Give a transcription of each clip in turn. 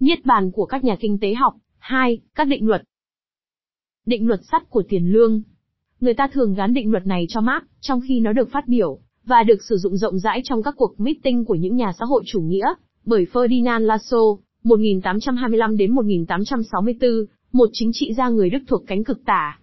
Niết bàn của các nhà kinh tế học. 2. Các định luật. Định luật sắt của tiền lương. Người ta thường gắn định luật này cho Marx, trong khi nó được phát biểu, và được sử dụng rộng rãi trong các cuộc meeting của những nhà xã hội chủ nghĩa, bởi Ferdinand Lasso, 1825 đến 1864, một chính trị gia người Đức thuộc cánh cực tả.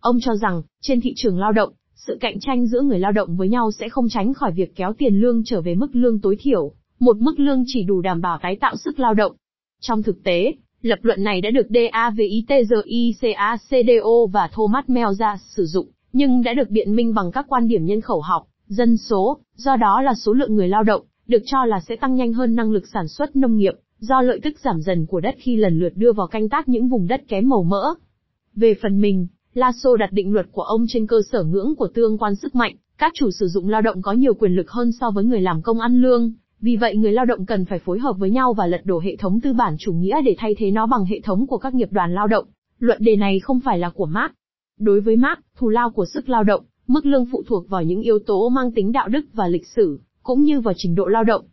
Ông cho rằng, trên thị trường lao động, sự cạnh tranh giữa người lao động với nhau sẽ không tránh khỏi việc kéo tiền lương trở về mức lương tối thiểu, một mức lương chỉ đủ đảm bảo tái tạo sức lao động. Trong thực tế, lập luận này đã được DAVITGICACDO và Thomas Melza sử dụng, nhưng đã được biện minh bằng các quan điểm nhân khẩu học, dân số, do đó là số lượng người lao động, được cho là sẽ tăng nhanh hơn năng lực sản xuất nông nghiệp, do lợi tức giảm dần của đất khi lần lượt đưa vào canh tác những vùng đất kém màu mỡ. Về phần mình, Lasso đặt định luật của ông trên cơ sở ngưỡng của tương quan sức mạnh, các chủ sử dụng lao động có nhiều quyền lực hơn so với người làm công ăn lương, vì vậy người lao động cần phải phối hợp với nhau và lật đổ hệ thống tư bản chủ nghĩa để thay thế nó bằng hệ thống của các nghiệp đoàn lao động. Luận đề này không phải là của Marx. Đối với Marx, thù lao của sức lao động, mức lương phụ thuộc vào những yếu tố mang tính đạo đức và lịch sử, cũng như vào trình độ lao động.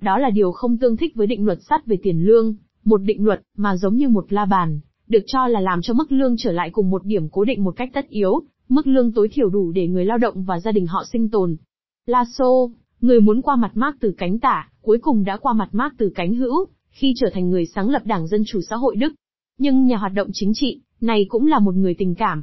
Đó là điều không tương thích với định luật sắt về tiền lương, một định luật mà giống như một la bàn, được cho là làm cho mức lương trở lại cùng một điểm cố định một cách tất yếu, mức lương tối thiểu đủ để người lao động và gia đình họ sinh tồn. Lasso, người muốn qua mặt Marx từ cánh tả, cuối cùng đã qua mặt Marx từ cánh hữu, khi trở thành người sáng lập Đảng Dân Chủ Xã hội Đức. Nhưng nhà hoạt động chính trị, này cũng là một người tình cảm.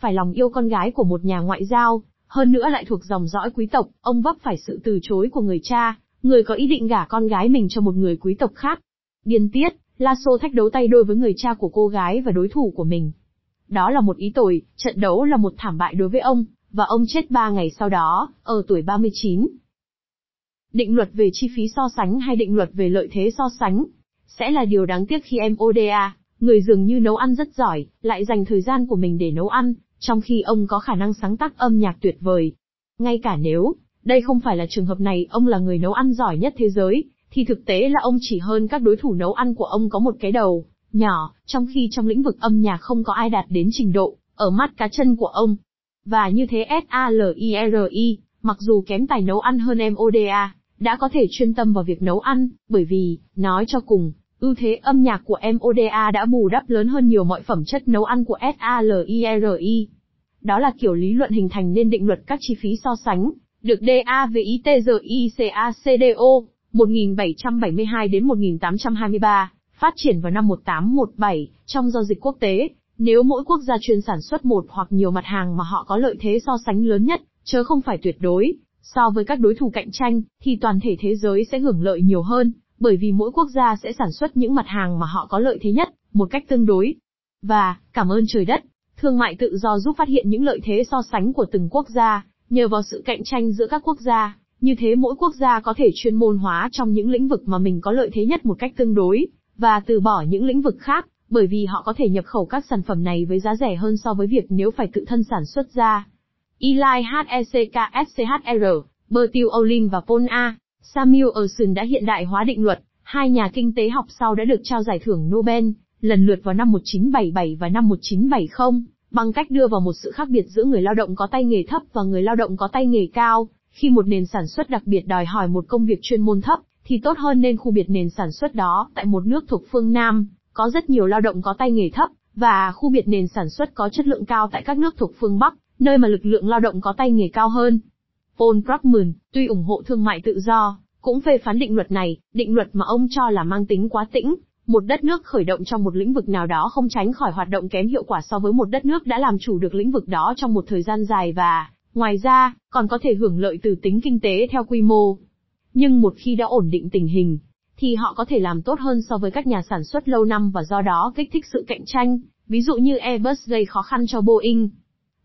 Phải lòng yêu con gái của một nhà ngoại giao, hơn nữa lại thuộc dòng dõi quý tộc, ông vấp phải sự từ chối của người cha, người có ý định gả con gái mình cho một người quý tộc khác. Điên tiết, Lasso thách đấu tay đôi với người cha của cô gái và đối thủ của mình. Đó là một ý tồi, trận đấu là một thảm bại đối với ông, và ông chết ba ngày sau đó, ở tuổi 39. Định luật về chi phí so sánh hay định luật về lợi thế so sánh, sẽ là điều đáng tiếc khi em ODA, người dường như nấu ăn rất giỏi, lại dành thời gian của mình để nấu ăn, trong khi ông có khả năng sáng tác âm nhạc tuyệt vời. Ngay cả nếu, đây không phải là trường hợp này, ông là người nấu ăn giỏi nhất thế giới, thì thực tế là ông chỉ hơn các đối thủ nấu ăn của ông có một cái đầu, nhỏ, trong khi trong lĩnh vực âm nhạc không có ai đạt đến trình độ, ở mắt cá chân của ông. Và như thế SALIRI, mặc dù kém tài nấu ăn hơn em ODA, đã có thể chuyên tâm vào việc nấu ăn, bởi vì, nói cho cùng, ưu thế âm nhạc của MODA đã bù đắp lớn hơn nhiều mọi phẩm chất nấu ăn của SALIRI. Đó là kiểu lý luận hình thành nên định luật các chi phí so sánh, được DAVITGICACDO 1772 đến 1823, phát triển vào năm 1817, trong giao dịch quốc tế, nếu mỗi quốc gia chuyên sản xuất một hoặc nhiều mặt hàng mà họ có lợi thế so sánh lớn nhất, chớ không phải tuyệt đối, so với các đối thủ cạnh tranh, thì toàn thể thế giới sẽ hưởng lợi nhiều hơn, bởi vì mỗi quốc gia sẽ sản xuất những mặt hàng mà họ có lợi thế nhất, một cách tương đối. Và, cảm ơn trời đất, thương mại tự do giúp phát hiện những lợi thế so sánh của từng quốc gia, nhờ vào sự cạnh tranh giữa các quốc gia, như thế mỗi quốc gia có thể chuyên môn hóa trong những lĩnh vực mà mình có lợi thế nhất một cách tương đối, và từ bỏ những lĩnh vực khác, bởi vì họ có thể nhập khẩu các sản phẩm này với giá rẻ hơn so với việc nếu phải tự thân sản xuất ra. Eli HECKSCHR, Bertil Ohlin và Paul A. Samuelson đã hiện đại hóa định luật, hai nhà kinh tế học sau đã được trao giải thưởng Nobel, lần lượt vào năm 1977 và năm 1970, bằng cách đưa vào một sự khác biệt giữa người lao động có tay nghề thấp và người lao động có tay nghề cao, khi một nền sản xuất đặc biệt đòi hỏi một công việc chuyên môn thấp, thì tốt hơn nên khu biệt nền sản xuất đó, tại một nước thuộc phương Nam, có rất nhiều lao động có tay nghề thấp, và khu biệt nền sản xuất có chất lượng cao tại các nước thuộc phương Bắc, nơi mà lực lượng lao động có tay nghề cao hơn. Paul Krugman, tuy ủng hộ thương mại tự do, cũng phê phán định luật này, định luật mà ông cho là mang tính quá tĩnh, một đất nước khởi động trong một lĩnh vực nào đó không tránh khỏi hoạt động kém hiệu quả so với một đất nước đã làm chủ được lĩnh vực đó trong một thời gian dài và Ngoài ra, còn có thể hưởng lợi từ tính kinh tế theo quy mô. Nhưng một khi đã ổn định tình hình, thì họ có thể làm tốt hơn so với các nhà sản xuất lâu năm và do đó kích thích sự cạnh tranh, ví dụ như Airbus gây khó khăn cho Boeing.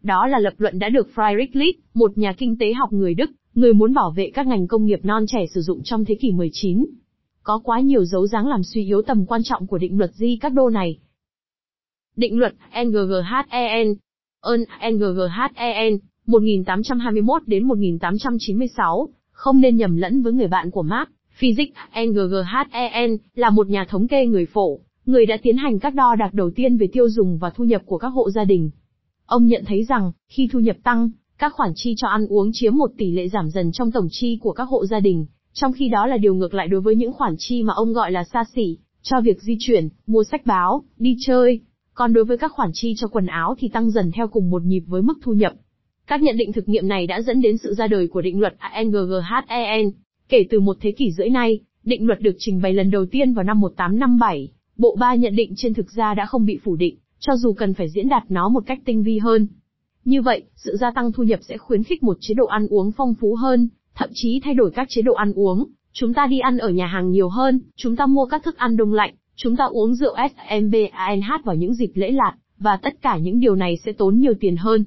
Đó là lập luận đã được Friedrich List, một nhà kinh tế học người Đức, người muốn bảo vệ các ngành công nghiệp non trẻ sử dụng trong thế kỷ 19. Có quá nhiều dấu dáng làm suy yếu tầm quan trọng của định luật di các đô này. Định luật NGGHEN Ơn NGGHEN 1821 đến 1896, không nên nhầm lẫn với người bạn của Marx, Physics NGGHEN, là một nhà thống kê người phổ, người đã tiến hành các đo đạc đầu tiên về tiêu dùng và thu nhập của các hộ gia đình. Ông nhận thấy rằng, khi thu nhập tăng, các khoản chi cho ăn uống chiếm một tỷ lệ giảm dần trong tổng chi của các hộ gia đình, trong khi đó là điều ngược lại đối với những khoản chi mà ông gọi là xa xỉ, cho việc di chuyển, mua sách báo, đi chơi. Còn đối với các khoản chi cho quần áo thì tăng dần theo cùng một nhịp với mức thu nhập. Các nhận định thực nghiệm này đã dẫn đến sự ra đời của định luật ANGGHEN. Kể từ một thế kỷ rưỡi nay, định luật được trình bày lần đầu tiên vào năm 1857. Bộ ba nhận định trên thực ra đã không bị phủ định, cho dù cần phải diễn đạt nó một cách tinh vi hơn. Như vậy, sự gia tăng thu nhập sẽ khuyến khích một chế độ ăn uống phong phú hơn, thậm chí thay đổi các chế độ ăn uống. Chúng ta đi ăn ở nhà hàng nhiều hơn, chúng ta mua các thức ăn đông lạnh, chúng ta uống rượu SMBANH vào những dịp lễ lạt, và tất cả những điều này sẽ tốn nhiều tiền hơn.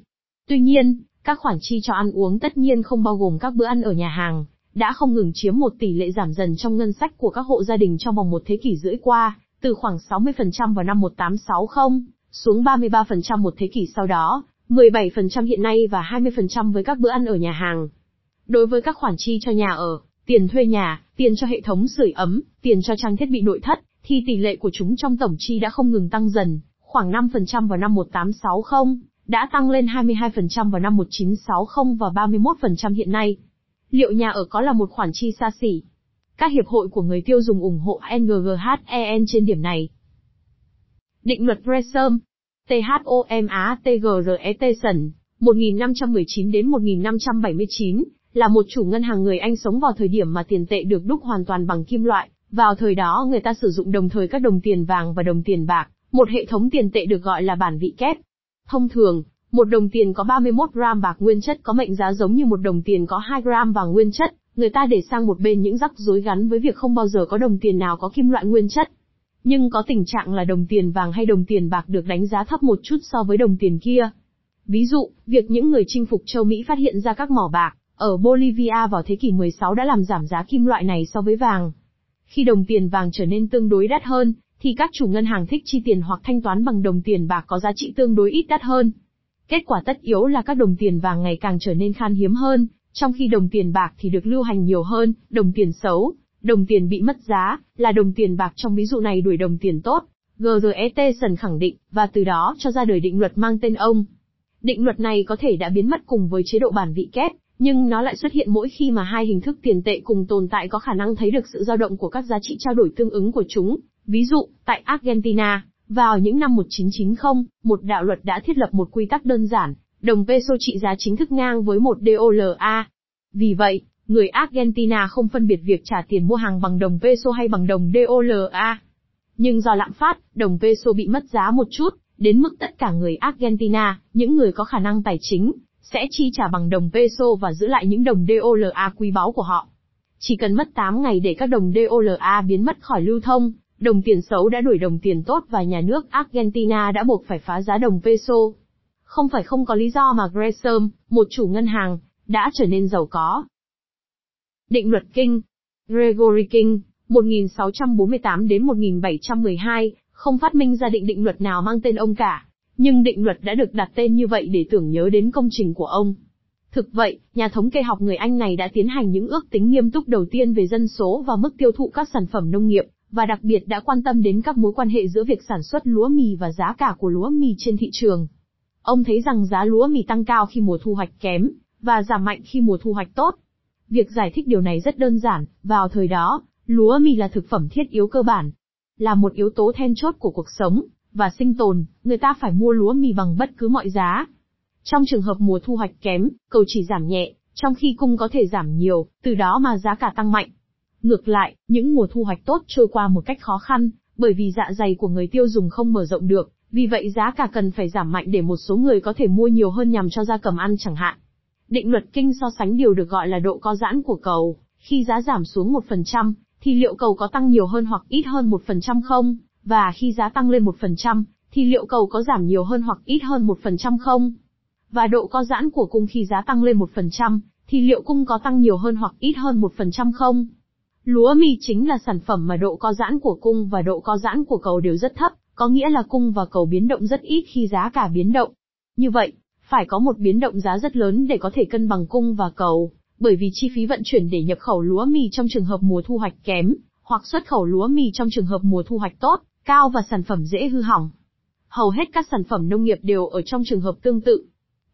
Tuy nhiên, các khoản chi cho ăn uống tất nhiên không bao gồm các bữa ăn ở nhà hàng, đã không ngừng chiếm một tỷ lệ giảm dần trong ngân sách của các hộ gia đình trong vòng một thế kỷ rưỡi qua, từ khoảng 60% vào năm 1860, xuống 33% một thế kỷ sau đó, 17% hiện nay và 20% với các bữa ăn ở nhà hàng. Đối với các khoản chi cho nhà ở, tiền thuê nhà, tiền cho hệ thống sưởi ấm, tiền cho trang thiết bị nội thất, thì tỷ lệ của chúng trong tổng chi đã không ngừng tăng dần, khoảng 5% vào năm 1860, đã tăng lên 22% vào năm 1960 và 31% hiện nay. Liệu nhà ở có là một khoản chi xa xỉ? Các hiệp hội của người tiêu dùng ủng hộ NGGHEN trên điểm này. Định luật Gresham THOMATGRETSON 1519 đến 1579 là một chủ ngân hàng người Anh sống vào thời điểm mà tiền tệ được đúc hoàn toàn bằng kim loại. Vào thời đó người ta sử dụng đồng thời các đồng tiền vàng và đồng tiền bạc, một hệ thống tiền tệ được gọi là bản vị kép. Thông thường, một đồng tiền có 31 gram bạc nguyên chất có mệnh giá giống như một đồng tiền có 2 gram vàng nguyên chất, người ta để sang một bên những rắc rối gắn với việc không bao giờ có đồng tiền nào có kim loại nguyên chất. Nhưng có tình trạng là đồng tiền vàng hay đồng tiền bạc được đánh giá thấp một chút so với đồng tiền kia. Ví dụ, việc những người chinh phục châu Mỹ phát hiện ra các mỏ bạc ở Bolivia vào thế kỷ 16 đã làm giảm giá kim loại này so với vàng. Khi đồng tiền vàng trở nên tương đối đắt hơn, thì các chủ ngân hàng thích chi tiền hoặc thanh toán bằng đồng tiền bạc có giá trị tương đối ít đắt hơn. Kết quả tất yếu là các đồng tiền vàng ngày càng trở nên khan hiếm hơn, trong khi đồng tiền bạc thì được lưu hành nhiều hơn, đồng tiền xấu, đồng tiền bị mất giá, là đồng tiền bạc trong ví dụ này đuổi đồng tiền tốt. gret sần khẳng định, và từ đó cho ra đời định luật mang tên ông. Định luật này có thể đã biến mất cùng với chế độ bản vị kép, nhưng nó lại xuất hiện mỗi khi mà hai hình thức tiền tệ cùng tồn tại có khả năng thấy được sự dao động của các giá trị trao đổi tương ứng của chúng. Ví dụ, tại Argentina, vào những năm 1990, một đạo luật đã thiết lập một quy tắc đơn giản, đồng peso trị giá chính thức ngang với một DOLA. Vì vậy, người Argentina không phân biệt việc trả tiền mua hàng bằng đồng peso hay bằng đồng DOLA. Nhưng do lạm phát, đồng peso bị mất giá một chút, đến mức tất cả người Argentina, những người có khả năng tài chính, sẽ chi trả bằng đồng peso và giữ lại những đồng DOLA quý báu của họ. Chỉ cần mất 8 ngày để các đồng DOLA biến mất khỏi lưu thông, đồng tiền xấu đã đuổi đồng tiền tốt và nhà nước Argentina đã buộc phải phá giá đồng peso. Không phải không có lý do mà Gresham, một chủ ngân hàng, đã trở nên giàu có. Định luật King Gregory King, 1648 đến 1712, không phát minh ra định định luật nào mang tên ông cả, nhưng định luật đã được đặt tên như vậy để tưởng nhớ đến công trình của ông. Thực vậy, nhà thống kê học người Anh này đã tiến hành những ước tính nghiêm túc đầu tiên về dân số và mức tiêu thụ các sản phẩm nông nghiệp, và đặc biệt đã quan tâm đến các mối quan hệ giữa việc sản xuất lúa mì và giá cả của lúa mì trên thị trường. Ông thấy rằng giá lúa mì tăng cao khi mùa thu hoạch kém, và giảm mạnh khi mùa thu hoạch tốt. Việc giải thích điều này rất đơn giản, vào thời đó, lúa mì là thực phẩm thiết yếu cơ bản, là một yếu tố then chốt của cuộc sống, và sinh tồn, người ta phải mua lúa mì bằng bất cứ mọi giá. Trong trường hợp mùa thu hoạch kém, cầu chỉ giảm nhẹ, trong khi cung có thể giảm nhiều, từ đó mà giá cả tăng mạnh. Ngược lại, những mùa thu hoạch tốt trôi qua một cách khó khăn, bởi vì dạ dày của người tiêu dùng không mở rộng được, vì vậy giá cả cần phải giảm mạnh để một số người có thể mua nhiều hơn nhằm cho gia cầm ăn chẳng hạn. Định luật kinh so sánh điều được gọi là độ co giãn của cầu, khi giá giảm xuống 1%, thì liệu cầu có tăng nhiều hơn hoặc ít hơn 1% không? Và khi giá tăng lên 1%, thì liệu cầu có giảm nhiều hơn hoặc ít hơn 1% không? Và độ co giãn của cung khi giá tăng lên 1%, thì liệu cung có tăng nhiều hơn hoặc ít hơn 1% không? Lúa mì chính là sản phẩm mà độ co giãn của cung và độ co giãn của cầu đều rất thấp, có nghĩa là cung và cầu biến động rất ít khi giá cả biến động. Như vậy, phải có một biến động giá rất lớn để có thể cân bằng cung và cầu, bởi vì chi phí vận chuyển để nhập khẩu lúa mì trong trường hợp mùa thu hoạch kém, hoặc xuất khẩu lúa mì trong trường hợp mùa thu hoạch tốt, cao và sản phẩm dễ hư hỏng. Hầu hết các sản phẩm nông nghiệp đều ở trong trường hợp tương tự.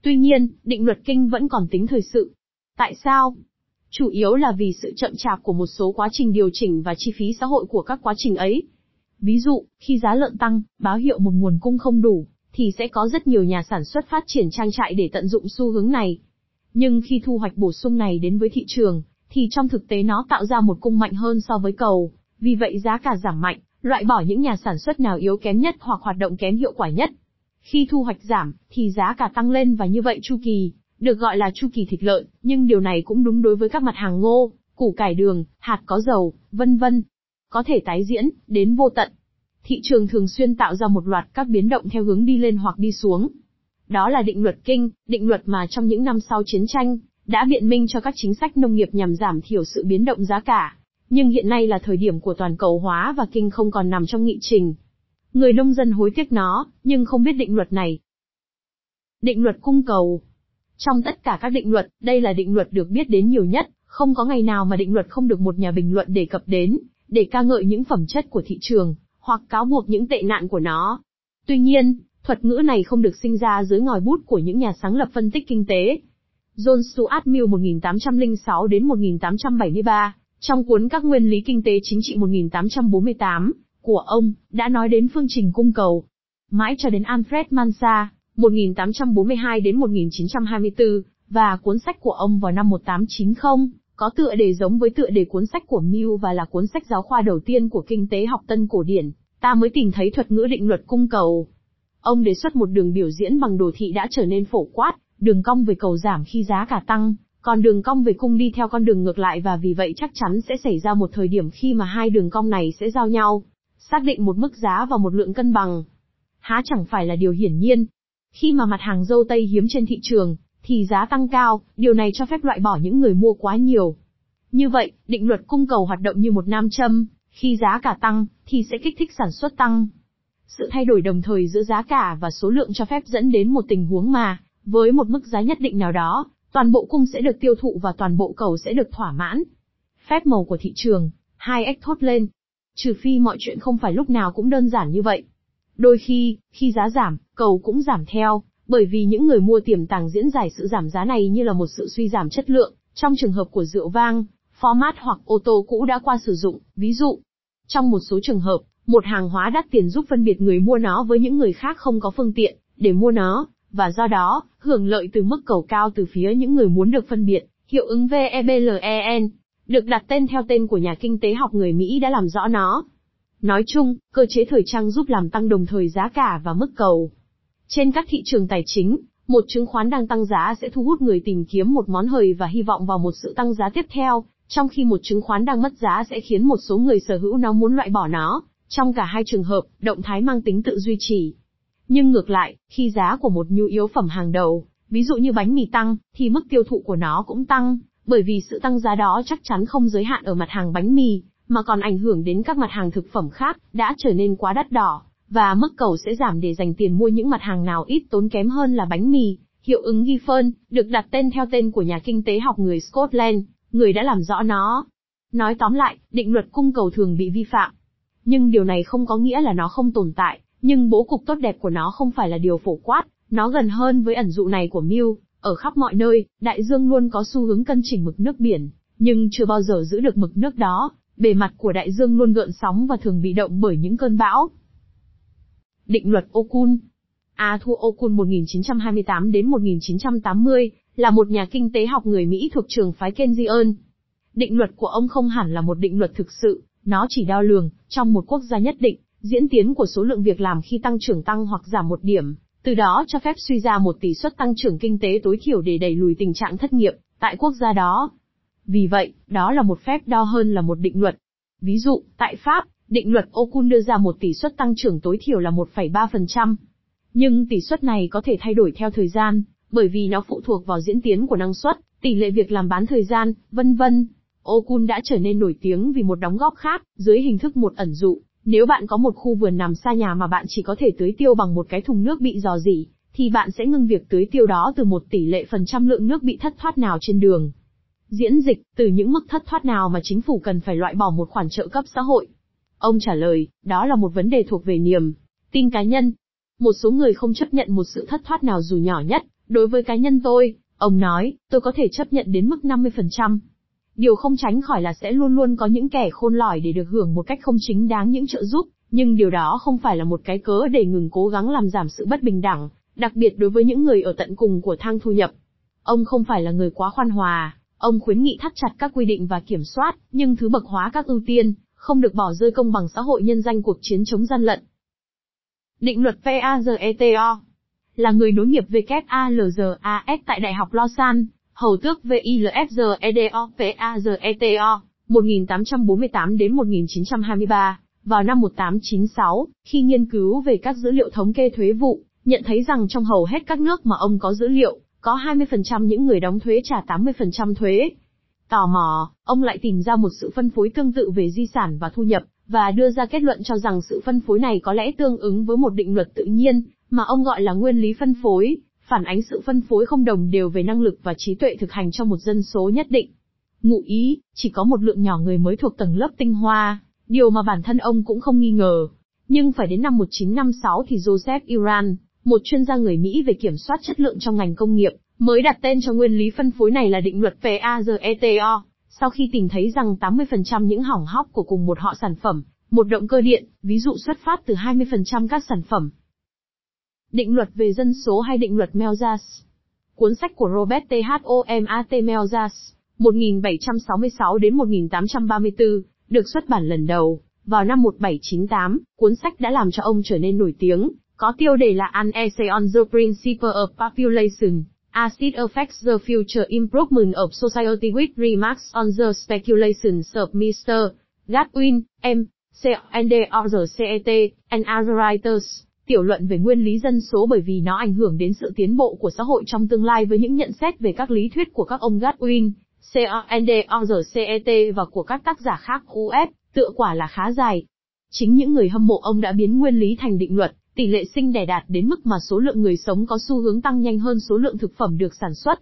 Tuy nhiên, định luật kinh vẫn còn tính thời sự. Tại sao? Chủ yếu là vì sự chậm chạp của một số quá trình điều chỉnh và chi phí xã hội của các quá trình ấy. Ví dụ, khi giá lợn tăng, báo hiệu một nguồn cung không đủ, thì sẽ có rất nhiều nhà sản xuất phát triển trang trại để tận dụng xu hướng này. Nhưng khi thu hoạch bổ sung này đến với thị trường, thì trong thực tế nó tạo ra một cung mạnh hơn so với cầu, vì vậy giá cả giảm mạnh, loại bỏ những nhà sản xuất nào yếu kém nhất hoặc hoạt động kém hiệu quả nhất. Khi thu hoạch giảm, thì giá cả tăng lên và như vậy chu kỳ, được gọi là chu kỳ thịt lợn, nhưng điều này cũng đúng đối với các mặt hàng ngô, củ cải đường, hạt có dầu, vân vân. Có thể tái diễn, đến vô tận. Thị trường thường xuyên tạo ra một loạt các biến động theo hướng đi lên hoặc đi xuống. Đó là định luật kinh, định luật mà trong những năm sau chiến tranh, đã biện minh cho các chính sách nông nghiệp nhằm giảm thiểu sự biến động giá cả. Nhưng hiện nay là thời điểm của toàn cầu hóa và kinh không còn nằm trong nghị trình. Người nông dân hối tiếc nó, nhưng không biết định luật này. Định luật cung cầu Trong tất cả các định luật, đây là định luật được biết đến nhiều nhất, không có ngày nào mà định luật không được một nhà bình luận đề cập đến, để ca ngợi những phẩm chất của thị trường, hoặc cáo buộc những tệ nạn của nó. Tuy nhiên, thuật ngữ này không được sinh ra dưới ngòi bút của những nhà sáng lập phân tích kinh tế. John Stuart Mill 1806 đến 1873, trong cuốn Các nguyên lý kinh tế chính trị 1848 của ông, đã nói đến phương trình cung cầu. Mãi cho đến Alfred Mansa, 1842 đến 1924, và cuốn sách của ông vào năm 1890, có tựa đề giống với tựa đề cuốn sách của Mill và là cuốn sách giáo khoa đầu tiên của kinh tế học tân cổ điển, ta mới tìm thấy thuật ngữ định luật cung cầu. Ông đề xuất một đường biểu diễn bằng đồ thị đã trở nên phổ quát, đường cong về cầu giảm khi giá cả tăng, còn đường cong về cung đi theo con đường ngược lại và vì vậy chắc chắn sẽ xảy ra một thời điểm khi mà hai đường cong này sẽ giao nhau, xác định một mức giá và một lượng cân bằng. Há chẳng phải là điều hiển nhiên. Khi mà mặt hàng dâu tây hiếm trên thị trường, thì giá tăng cao, điều này cho phép loại bỏ những người mua quá nhiều. Như vậy, định luật cung cầu hoạt động như một nam châm, khi giá cả tăng, thì sẽ kích thích sản xuất tăng. Sự thay đổi đồng thời giữa giá cả và số lượng cho phép dẫn đến một tình huống mà, với một mức giá nhất định nào đó, toàn bộ cung sẽ được tiêu thụ và toàn bộ cầu sẽ được thỏa mãn. Phép màu của thị trường, hai ếch thốt lên. Trừ phi mọi chuyện không phải lúc nào cũng đơn giản như vậy. Đôi khi, khi giá giảm, cầu cũng giảm theo, bởi vì những người mua tiềm tàng diễn giải sự giảm giá này như là một sự suy giảm chất lượng, trong trường hợp của rượu vang, format hoặc ô tô cũ đã qua sử dụng, ví dụ. Trong một số trường hợp, một hàng hóa đắt tiền giúp phân biệt người mua nó với những người khác không có phương tiện để mua nó, và do đó, hưởng lợi từ mức cầu cao từ phía những người muốn được phân biệt, hiệu ứng VEBLEN, được đặt tên theo tên của nhà kinh tế học người Mỹ đã làm rõ nó. Nói chung, cơ chế thời trang giúp làm tăng đồng thời giá cả và mức cầu. Trên các thị trường tài chính, một chứng khoán đang tăng giá sẽ thu hút người tìm kiếm một món hời và hy vọng vào một sự tăng giá tiếp theo, trong khi một chứng khoán đang mất giá sẽ khiến một số người sở hữu nó muốn loại bỏ nó. Trong cả hai trường hợp, động thái mang tính tự duy trì. Nhưng ngược lại, khi giá của một nhu yếu phẩm hàng đầu, ví dụ như bánh mì tăng, thì mức tiêu thụ của nó cũng tăng, bởi vì sự tăng giá đó chắc chắn không giới hạn ở mặt hàng bánh mì, mà còn ảnh hưởng đến các mặt hàng thực phẩm khác, đã trở nên quá đắt đỏ, và mức cầu sẽ giảm để dành tiền mua những mặt hàng nào ít tốn kém hơn là bánh mì. Hiệu ứng Giffen, được đặt tên theo tên của nhà kinh tế học người Scotland, người đã làm rõ nó. Nói tóm lại, định luật cung cầu thường bị vi phạm. Nhưng điều này không có nghĩa là nó không tồn tại, nhưng bố cục tốt đẹp của nó không phải là điều phổ quát, nó gần hơn với ẩn dụ này của Mill, ở khắp mọi nơi, đại dương luôn có xu hướng cân chỉnh mực nước biển, nhưng chưa bao giờ giữ được mực nước đó, bề mặt của đại dương luôn gợn sóng và thường bị động bởi những cơn bão. Định luật Okun Arthur Okun 1928 đến 1980 là một nhà kinh tế học người Mỹ thuộc trường phái Keynesian. Định luật của ông không hẳn là một định luật thực sự, nó chỉ đo lường, trong một quốc gia nhất định, diễn tiến của số lượng việc làm khi tăng trưởng tăng hoặc giảm một điểm, từ đó cho phép suy ra một tỷ suất tăng trưởng kinh tế tối thiểu để đẩy lùi tình trạng thất nghiệp tại quốc gia đó. Vì vậy, đó là một phép đo hơn là một định luật. Ví dụ, tại Pháp, định luật Okun đưa ra một tỷ suất tăng trưởng tối thiểu là 1,3%. Nhưng tỷ suất này có thể thay đổi theo thời gian, bởi vì nó phụ thuộc vào diễn tiến của năng suất, tỷ lệ việc làm bán thời gian, vân vân. Okun đã trở nên nổi tiếng vì một đóng góp khác, dưới hình thức một ẩn dụ, nếu bạn có một khu vườn nằm xa nhà mà bạn chỉ có thể tưới tiêu bằng một cái thùng nước bị dò dỉ, thì bạn sẽ ngưng việc tưới tiêu đó từ một tỷ lệ phần trăm lượng nước bị thất thoát nào trên đường. Diễn dịch, từ những mức thất thoát nào mà chính phủ cần phải loại bỏ một khoản trợ cấp xã hội. Ông trả lời, đó là một vấn đề thuộc về niềm, tin cá nhân. Một số người không chấp nhận một sự thất thoát nào dù nhỏ nhất, đối với cá nhân tôi, ông nói, tôi có thể chấp nhận đến mức 50%. Điều không tránh khỏi là sẽ luôn luôn có những kẻ khôn lỏi để được hưởng một cách không chính đáng những trợ giúp, Nhưng điều đó không phải là một cái cớ để ngừng cố gắng làm giảm sự bất bình đẳng, đặc biệt đối với những người ở tận cùng của thang thu nhập. Ông không phải là người quá khoan hòa, ông khuyến nghị thắt chặt các quy định và kiểm soát, nhưng thứ bậc hóa các ưu tiên, không được bỏ rơi công bằng xã hội nhân danh cuộc chiến chống gian lận. Định luật PAZETO là người nối nghiệp WALGAS tại Đại học Lausanne, hầu tước VILFGEDO PAZETO 1848 đến 1923, vào năm 1896, khi nghiên cứu về các dữ liệu thống kê thuế vụ, nhận thấy rằng trong hầu hết các nước mà ông có dữ liệu, có 20% những người đóng thuế trả 80% thuế. Tò mò, ông lại tìm ra một sự phân phối tương tự về di sản và thu nhập, và đưa ra kết luận cho rằng sự phân phối này có lẽ tương ứng với một định luật tự nhiên, mà ông gọi là nguyên lý phân phối, phản ánh sự phân phối không đồng đều về năng lực và trí tuệ thực hành cho một dân số nhất định. Ngụ ý, chỉ có một lượng nhỏ người mới thuộc tầng lớp tinh hoa, điều mà bản thân ông cũng không nghi ngờ. Nhưng phải đến năm 1956 thì Joseph Iran, một chuyên gia người Mỹ về kiểm soát chất lượng trong ngành công nghiệp, mới đặt tên cho nguyên lý phân phối này là định luật PAZETO, sau khi tìm thấy rằng 80% những hỏng hóc của cùng một họ sản phẩm, một động cơ điện, ví dụ xuất phát từ 20% các sản phẩm. Định luật về dân số hay định luật Melzas Cuốn sách của Robert T. H. O. M. A. T. Melzas, 1766 đến 1834, được xuất bản lần đầu, vào năm 1798, cuốn sách đã làm cho ông trở nên nổi tiếng, có tiêu đề là An Essay on the Principle of Population, Acid affects the future improvement of society with remarks on the speculations of Mr. Godwin, M. C. and other CET, and other writers. Tiểu luận về nguyên lý dân số bởi vì nó ảnh hưởng đến sự tiến bộ của xã hội trong tương lai với những nhận xét về các lý thuyết của các ông Godwin, C. and other CET và của các tác giả khác UF, tựa quả là khá dài. Chính những người hâm mộ ông đã biến nguyên lý thành định luật, tỷ lệ sinh đẻ đạt đến mức mà số lượng người sống có xu hướng tăng nhanh hơn số lượng thực phẩm được sản xuất.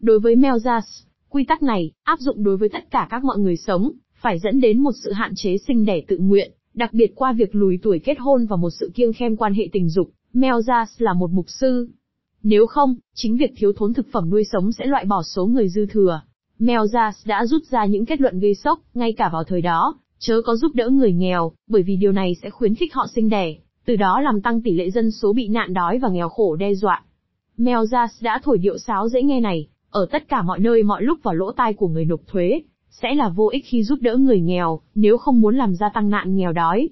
Đối với Melzas, quy tắc này, áp dụng đối với tất cả các mọi người sống, phải dẫn đến một sự hạn chế sinh đẻ tự nguyện, đặc biệt qua việc lùi tuổi kết hôn và một sự kiêng khem quan hệ tình dục. Melzas là một mục sư. Nếu không, chính việc thiếu thốn thực phẩm nuôi sống sẽ loại bỏ số người dư thừa. Melzas đã rút ra những kết luận gây sốc, ngay cả vào thời đó, chớ có giúp đỡ người nghèo, bởi vì điều này sẽ khuyến khích họ sinh đẻ từ đó làm tăng tỷ lệ dân số bị nạn đói và nghèo khổ đe dọa. Melzas đã thổi điệu sáo dễ nghe này, ở tất cả mọi nơi mọi lúc vào lỗ tai của người nộp thuế, sẽ là vô ích khi giúp đỡ người nghèo, nếu không muốn làm gia tăng nạn nghèo đói.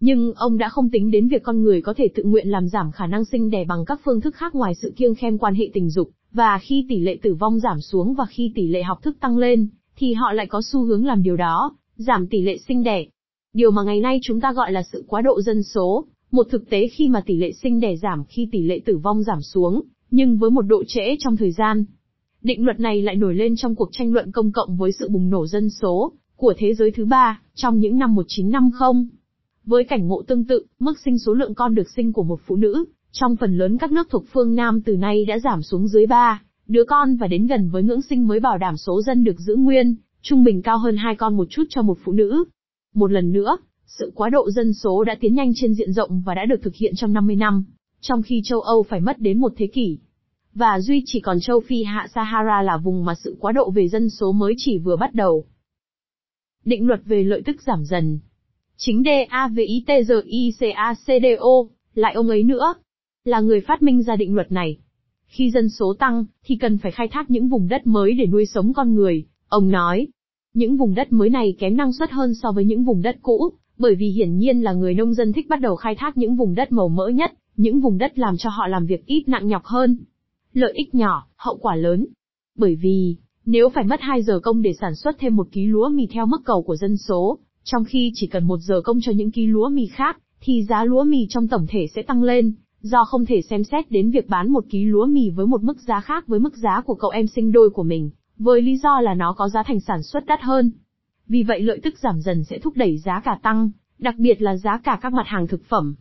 Nhưng ông đã không tính đến việc con người có thể tự nguyện làm giảm khả năng sinh đẻ bằng các phương thức khác ngoài sự kiêng khem quan hệ tình dục, và khi tỷ lệ tử vong giảm xuống và khi tỷ lệ học thức tăng lên, thì họ lại có xu hướng làm điều đó, giảm tỷ lệ sinh đẻ. Điều mà ngày nay chúng ta gọi là sự quá độ dân số, một thực tế khi mà tỷ lệ sinh đẻ giảm khi tỷ lệ tử vong giảm xuống, nhưng với một độ trễ trong thời gian. Định luật này lại nổi lên trong cuộc tranh luận công cộng với sự bùng nổ dân số của thế giới thứ ba trong những năm 1950. Với cảnh ngộ tương tự, mức sinh số lượng con được sinh của một phụ nữ trong phần lớn các nước thuộc phương Nam từ nay đã giảm xuống dưới 3 đứa con và đến gần với ngưỡng sinh mới bảo đảm số dân được giữ nguyên, trung bình cao hơn hai con một chút cho một phụ nữ. Một lần nữa, sự quá độ dân số đã tiến nhanh trên diện rộng và đã được thực hiện trong 50 năm, trong khi châu Âu phải mất đến một thế kỷ. Và duy chỉ còn châu Phi hạ Sahara là vùng mà sự quá độ về dân số mới chỉ vừa bắt đầu. Định luật về lợi tức giảm dần. Chính DAVITGICACDO, lại ông ấy nữa, là người phát minh ra định luật này. Khi dân số tăng, thì cần phải khai thác những vùng đất mới để nuôi sống con người, ông nói. Những vùng đất mới này kém năng suất hơn so với những vùng đất cũ, bởi vì hiển nhiên là người nông dân thích bắt đầu khai thác những vùng đất màu mỡ nhất, những vùng đất làm cho họ làm việc ít nặng nhọc hơn. Lợi ích nhỏ, hậu quả lớn. Bởi vì, nếu phải mất 2 giờ công để sản xuất thêm một ký lúa mì theo mức cầu của dân số, trong khi chỉ cần một giờ công cho những ký lúa mì khác, thì giá lúa mì trong tổng thể sẽ tăng lên, do không thể xem xét đến việc bán một ký lúa mì với một mức giá khác với mức giá của cậu em sinh đôi của mình, với lý do là nó có giá thành sản xuất đắt hơn. Vì vậy lợi tức giảm dần sẽ thúc đẩy giá cả tăng, đặc biệt là giá cả các mặt hàng thực phẩm.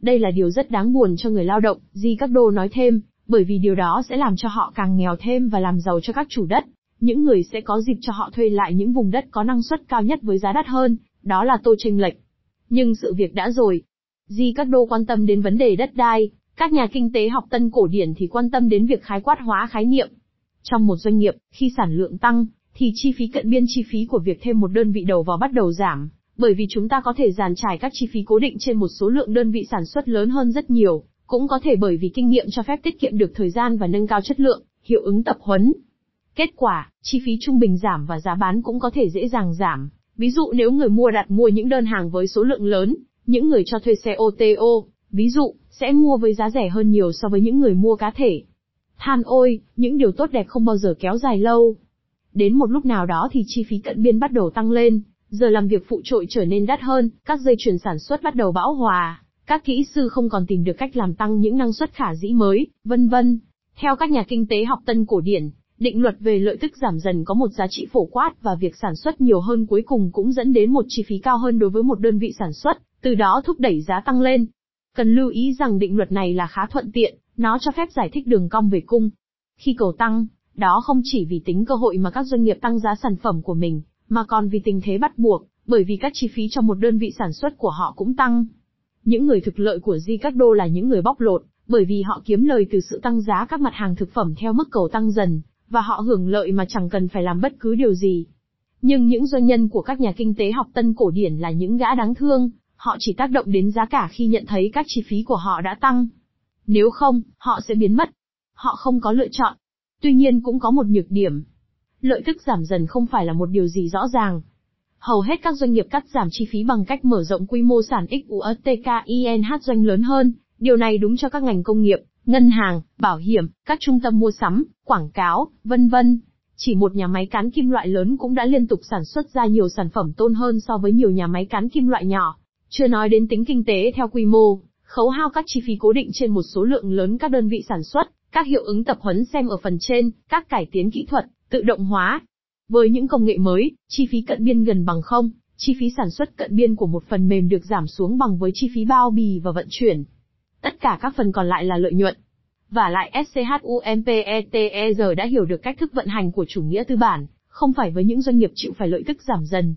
Đây là điều rất đáng buồn cho người lao động, Di Các Đô nói thêm, bởi vì điều đó sẽ làm cho họ càng nghèo thêm và làm giàu cho các chủ đất. Những người sẽ có dịp cho họ thuê lại những vùng đất có năng suất cao nhất với giá đắt hơn, đó là tô tranh lệch. Nhưng sự việc đã rồi. Di Các Đô quan tâm đến vấn đề đất đai, các nhà kinh tế học tân cổ điển thì quan tâm đến việc khái quát hóa khái niệm. Trong một doanh nghiệp, khi sản lượng tăng, thì chi phí cận biên chi phí của việc thêm một đơn vị đầu vào bắt đầu giảm, Bởi vì chúng ta có thể giàn trải các chi phí cố định trên một số lượng đơn vị sản xuất lớn hơn rất nhiều, cũng có thể bởi vì kinh nghiệm cho phép tiết kiệm được thời gian và nâng cao chất lượng, hiệu ứng tập huấn. Kết quả, chi phí trung bình giảm và giá bán cũng có thể dễ dàng giảm. Ví dụ nếu người mua đặt mua những đơn hàng với số lượng lớn, những người cho thuê xe OTO, ví dụ, sẽ mua với giá rẻ hơn nhiều so với những người mua cá thể. Than ôi, những điều tốt đẹp không bao giờ kéo dài lâu. Đến một lúc nào đó thì chi phí cận biên bắt đầu tăng lên, giờ làm việc phụ trội trở nên đắt hơn, các dây chuyền sản xuất bắt đầu bão hòa, các kỹ sư không còn tìm được cách làm tăng những năng suất khả dĩ mới, vân vân. Theo các nhà kinh tế học tân cổ điển, định luật về lợi tức giảm dần có một giá trị phổ quát và việc sản xuất nhiều hơn cuối cùng cũng dẫn đến một chi phí cao hơn đối với một đơn vị sản xuất, từ đó thúc đẩy giá tăng lên. Cần lưu ý rằng định luật này là khá thuận tiện, nó cho phép giải thích đường cong về cung. Khi cầu tăng, đó không chỉ vì tính cơ hội mà các doanh nghiệp tăng giá sản phẩm của mình, mà còn vì tình thế bắt buộc, bởi vì các chi phí cho một đơn vị sản xuất của họ cũng tăng. Những người thực lợi của Di Các Đô là những người bóc lột, bởi vì họ kiếm lời từ sự tăng giá các mặt hàng thực phẩm theo mức cầu tăng dần, và họ hưởng lợi mà chẳng cần phải làm bất cứ điều gì. Nhưng những doanh nhân của các nhà kinh tế học tân cổ điển là những gã đáng thương, họ chỉ tác động đến giá cả khi nhận thấy các chi phí của họ đã tăng. Nếu không, họ sẽ biến mất. Họ không có lựa chọn. Tuy nhiên cũng có một nhược điểm. Lợi tức giảm dần không phải là một điều gì rõ ràng. Hầu hết các doanh nghiệp cắt giảm chi phí bằng cách mở rộng quy mô sản XUSTKINH doanh lớn hơn. Điều này đúng cho các ngành công nghiệp, ngân hàng, bảo hiểm, các trung tâm mua sắm, quảng cáo, vân vân. Chỉ một nhà máy cán kim loại lớn cũng đã liên tục sản xuất ra nhiều sản phẩm tôn hơn so với nhiều nhà máy cán kim loại nhỏ. Chưa nói đến tính kinh tế theo quy mô, khấu hao các chi phí cố định trên một số lượng lớn các đơn vị sản xuất, các hiệu ứng tập huấn xem ở phần trên, các cải tiến kỹ thuật, tự động hóa. Với những công nghệ mới, chi phí cận biên gần bằng không, chi phí sản xuất cận biên của một phần mềm được giảm xuống bằng với chi phí bao bì và vận chuyển. Tất cả các phần còn lại là lợi nhuận. Và lại SCHUMPETER đã hiểu được cách thức vận hành của chủ nghĩa tư bản, không phải với những doanh nghiệp chịu phải lợi tức giảm dần.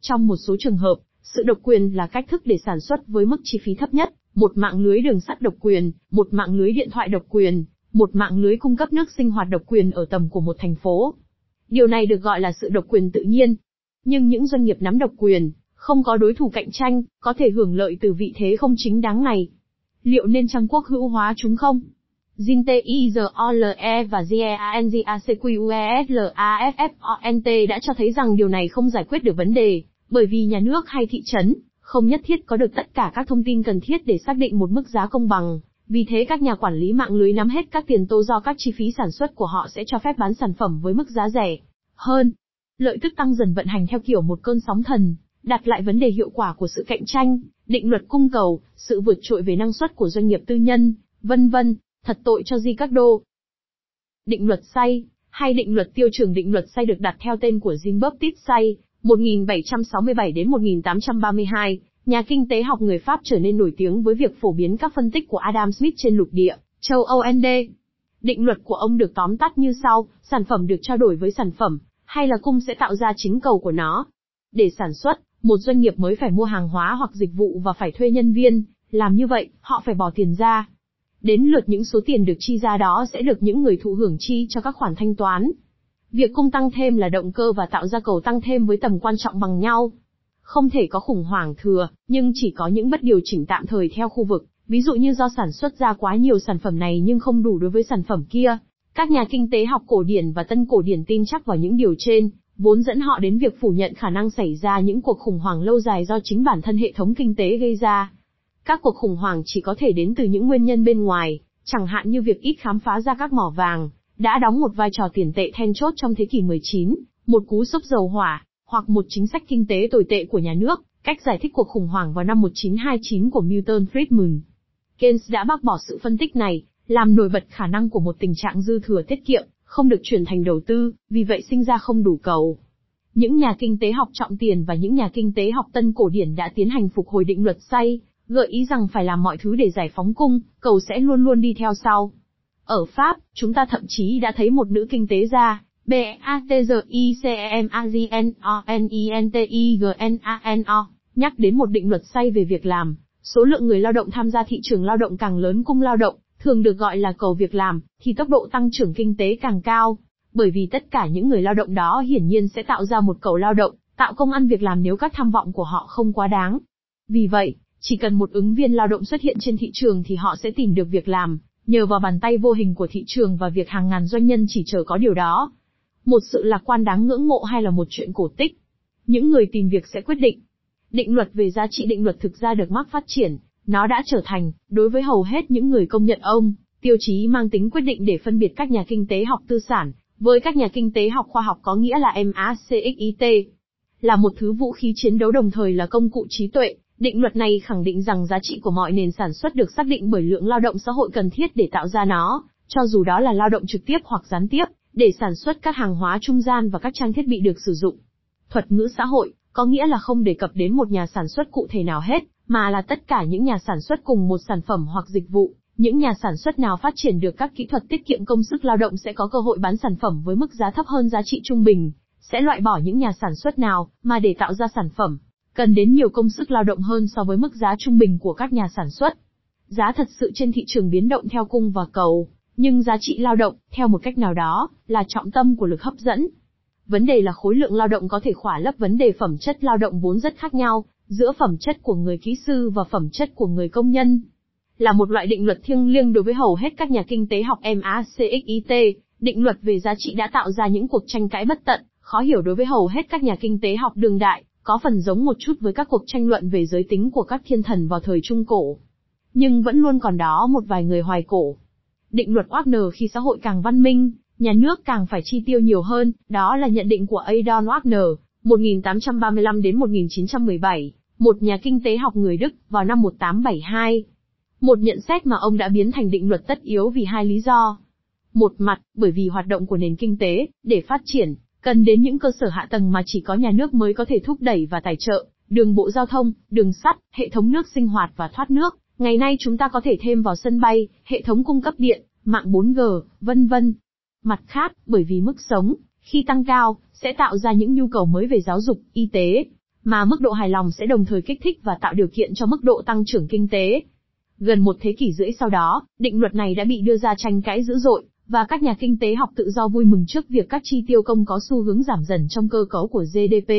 Trong một số trường hợp, sự độc quyền là cách thức để sản xuất với mức chi phí thấp nhất, một mạng lưới đường sắt độc quyền, một mạng lưới điện thoại độc quyền, một mạng lưới cung cấp nước sinh hoạt độc quyền ở tầm của một thành phố. Điều này được gọi là sự độc quyền tự nhiên. Nhưng những doanh nghiệp nắm độc quyền, không có đối thủ cạnh tranh, có thể hưởng lợi từ vị thế không chính đáng này. Liệu nên trang quốc hữu hóa chúng không? Zinte IZOLE và GEANGACQUESLAFFONT đã cho thấy rằng điều này không giải quyết được vấn đề, bởi vì nhà nước hay thị trấn, không nhất thiết có được tất cả các thông tin cần thiết để xác định một mức giá công bằng. Vì thế các nhà quản lý mạng lưới nắm hết các tiền tô do các chi phí sản xuất của họ sẽ cho phép bán sản phẩm với mức giá rẻ hơn. Lợi tức tăng dần vận hành theo kiểu một cơn sóng thần, đặt lại vấn đề hiệu quả của sự cạnh tranh, định luật cung cầu, sự vượt trội về năng suất của doanh nghiệp tư nhân, vân vân, thật tội cho Di Các Đô. Định luật say, hay định luật tiêu trường định luật say được đặt theo tên của Jean-Baptiste Say, 1767 đến 1832, nhà kinh tế học người Pháp trở nên nổi tiếng với việc phổ biến các phân tích của Adam Smith trên lục địa, châu Âu ND. Định luật của ông được tóm tắt như sau, sản phẩm được trao đổi với sản phẩm, hay là cung sẽ tạo ra chính cầu của nó. Để sản xuất, một doanh nghiệp mới phải mua hàng hóa hoặc dịch vụ và phải thuê nhân viên, làm như vậy, họ phải bỏ tiền ra. Đến lượt những số tiền được chi ra đó sẽ được những người thụ hưởng chi cho các khoản thanh toán. Việc cung tăng thêm là động cơ và tạo ra cầu tăng thêm với tầm quan trọng bằng nhau. Không thể có khủng hoảng thừa, nhưng chỉ có những bất điều chỉnh tạm thời theo khu vực, ví dụ như do sản xuất ra quá nhiều sản phẩm này nhưng không đủ đối với sản phẩm kia. Các nhà kinh tế học cổ điển và tân cổ điển tin chắc vào những điều trên, vốn dẫn họ đến việc phủ nhận khả năng xảy ra những cuộc khủng hoảng lâu dài do chính bản thân hệ thống kinh tế gây ra. Các cuộc khủng hoảng chỉ có thể đến từ những nguyên nhân bên ngoài, chẳng hạn như việc ít khám phá ra các mỏ vàng, đã đóng một vai trò tiền tệ then chốt trong thế kỷ 19, một cú sốc dầu hỏa, hoặc một chính sách kinh tế tồi tệ của nhà nước, cách giải thích cuộc khủng hoảng vào năm 1929 của Milton Friedman. Keynes đã bác bỏ sự phân tích này, làm nổi bật khả năng của một tình trạng dư thừa tiết kiệm, không được chuyển thành đầu tư, vì vậy sinh ra không đủ cầu. Những nhà kinh tế học trọng tiền và những nhà kinh tế học tân cổ điển đã tiến hành phục hồi định luật say, gợi ý rằng phải làm mọi thứ để giải phóng cung, cầu sẽ luôn luôn đi theo sau. Ở Pháp, chúng ta thậm chí đã thấy một nữ kinh tế gia, B A T G I C E M A G N O N I N T I G N A N O, nhắc đến một định luật say về việc làm, số lượng người lao động tham gia thị trường lao động càng lớn cung lao động, thường được gọi là cầu việc làm, thì tốc độ tăng trưởng kinh tế càng cao, bởi vì tất cả những người lao động đó hiển nhiên sẽ tạo ra một cầu lao động, tạo công ăn việc làm nếu các tham vọng của họ không quá đáng. Vì vậy, chỉ cần một ứng viên lao động xuất hiện trên thị trường thì họ sẽ tìm được việc làm, nhờ vào bàn tay vô hình của thị trường và việc hàng ngàn doanh nhân chỉ chờ có điều đó. Một sự lạc quan đáng ngưỡng mộ hay là một chuyện cổ tích? Những người tìm việc sẽ quyết định. Định luật về giá trị định luật thực ra được Marx phát triển, nó đã trở thành, đối với hầu hết những người công nhận ông, tiêu chí mang tính quyết định để phân biệt các nhà kinh tế học tư sản, với các nhà kinh tế học khoa học có nghĩa là MACXIT. Là một thứ vũ khí chiến đấu đồng thời là công cụ trí tuệ, định luật này khẳng định rằng giá trị của mọi nền sản xuất được xác định bởi lượng lao động xã hội cần thiết để tạo ra nó, cho dù đó là lao động trực tiếp hoặc gián tiếp, để sản xuất các hàng hóa trung gian và các trang thiết bị được sử dụng. Thuật ngữ xã hội, có nghĩa là không đề cập đến một nhà sản xuất cụ thể nào hết, mà là tất cả những nhà sản xuất cùng một sản phẩm hoặc dịch vụ. Những nhà sản xuất nào phát triển được các kỹ thuật tiết kiệm công sức lao động sẽ có cơ hội bán sản phẩm với mức giá thấp hơn giá trị trung bình, sẽ loại bỏ những nhà sản xuất nào mà để tạo ra sản phẩm cần đến nhiều công sức lao động hơn so với mức giá trung bình của các nhà sản xuất. Giá thật sự trên thị trường biến động theo cung và cầu, nhưng giá trị lao động, theo một cách nào đó, là trọng tâm của lực hấp dẫn. Vấn đề là khối lượng lao động có thể khỏa lấp vấn đề phẩm chất lao động vốn rất khác nhau, giữa phẩm chất của người kỹ sư và phẩm chất của người công nhân. Là một loại định luật thiêng liêng đối với hầu hết các nhà kinh tế học MACXIT, định luật về giá trị đã tạo ra những cuộc tranh cãi bất tận, khó hiểu đối với hầu hết các nhà kinh tế học đương đại, có phần giống một chút với các cuộc tranh luận về giới tính của các thiên thần vào thời Trung Cổ. Nhưng vẫn luôn còn đó một vài người hoài cổ. Định luật Wagner khi xã hội càng văn minh, nhà nước càng phải chi tiêu nhiều hơn, đó là nhận định của Adolf Wagner, 1835 đến 1917, một nhà kinh tế học người Đức, vào năm 1872. Một nhận xét mà ông đã biến thành định luật tất yếu vì hai lý do. Một mặt, bởi vì hoạt động của nền kinh tế, để phát triển, cần đến những cơ sở hạ tầng mà chỉ có nhà nước mới có thể thúc đẩy và tài trợ, đường bộ giao thông, đường sắt, hệ thống nước sinh hoạt và thoát nước. Ngày nay chúng ta có thể thêm vào sân bay, hệ thống cung cấp điện, mạng 4G, vân vân. Mặt khác, bởi vì mức sống, khi tăng cao, sẽ tạo ra những nhu cầu mới về giáo dục, y tế, mà mức độ hài lòng sẽ đồng thời kích thích và tạo điều kiện cho mức độ tăng trưởng kinh tế. Gần một thế kỷ rưỡi sau đó, định luật này đã bị đưa ra tranh cãi dữ dội, và các nhà kinh tế học tự do vui mừng trước việc các chi tiêu công có xu hướng giảm dần trong cơ cấu của GDP.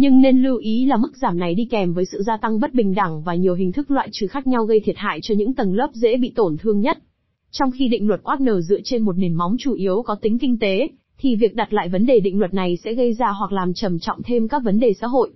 Nhưng nên lưu ý là mức giảm này đi kèm với sự gia tăng bất bình đẳng và nhiều hình thức loại trừ khác nhau gây thiệt hại cho những tầng lớp dễ bị tổn thương nhất. Trong khi định luật Wagner dựa trên một nền móng chủ yếu có tính kinh tế, thì việc đặt lại vấn đề định luật này sẽ gây ra hoặc làm trầm trọng thêm các vấn đề xã hội.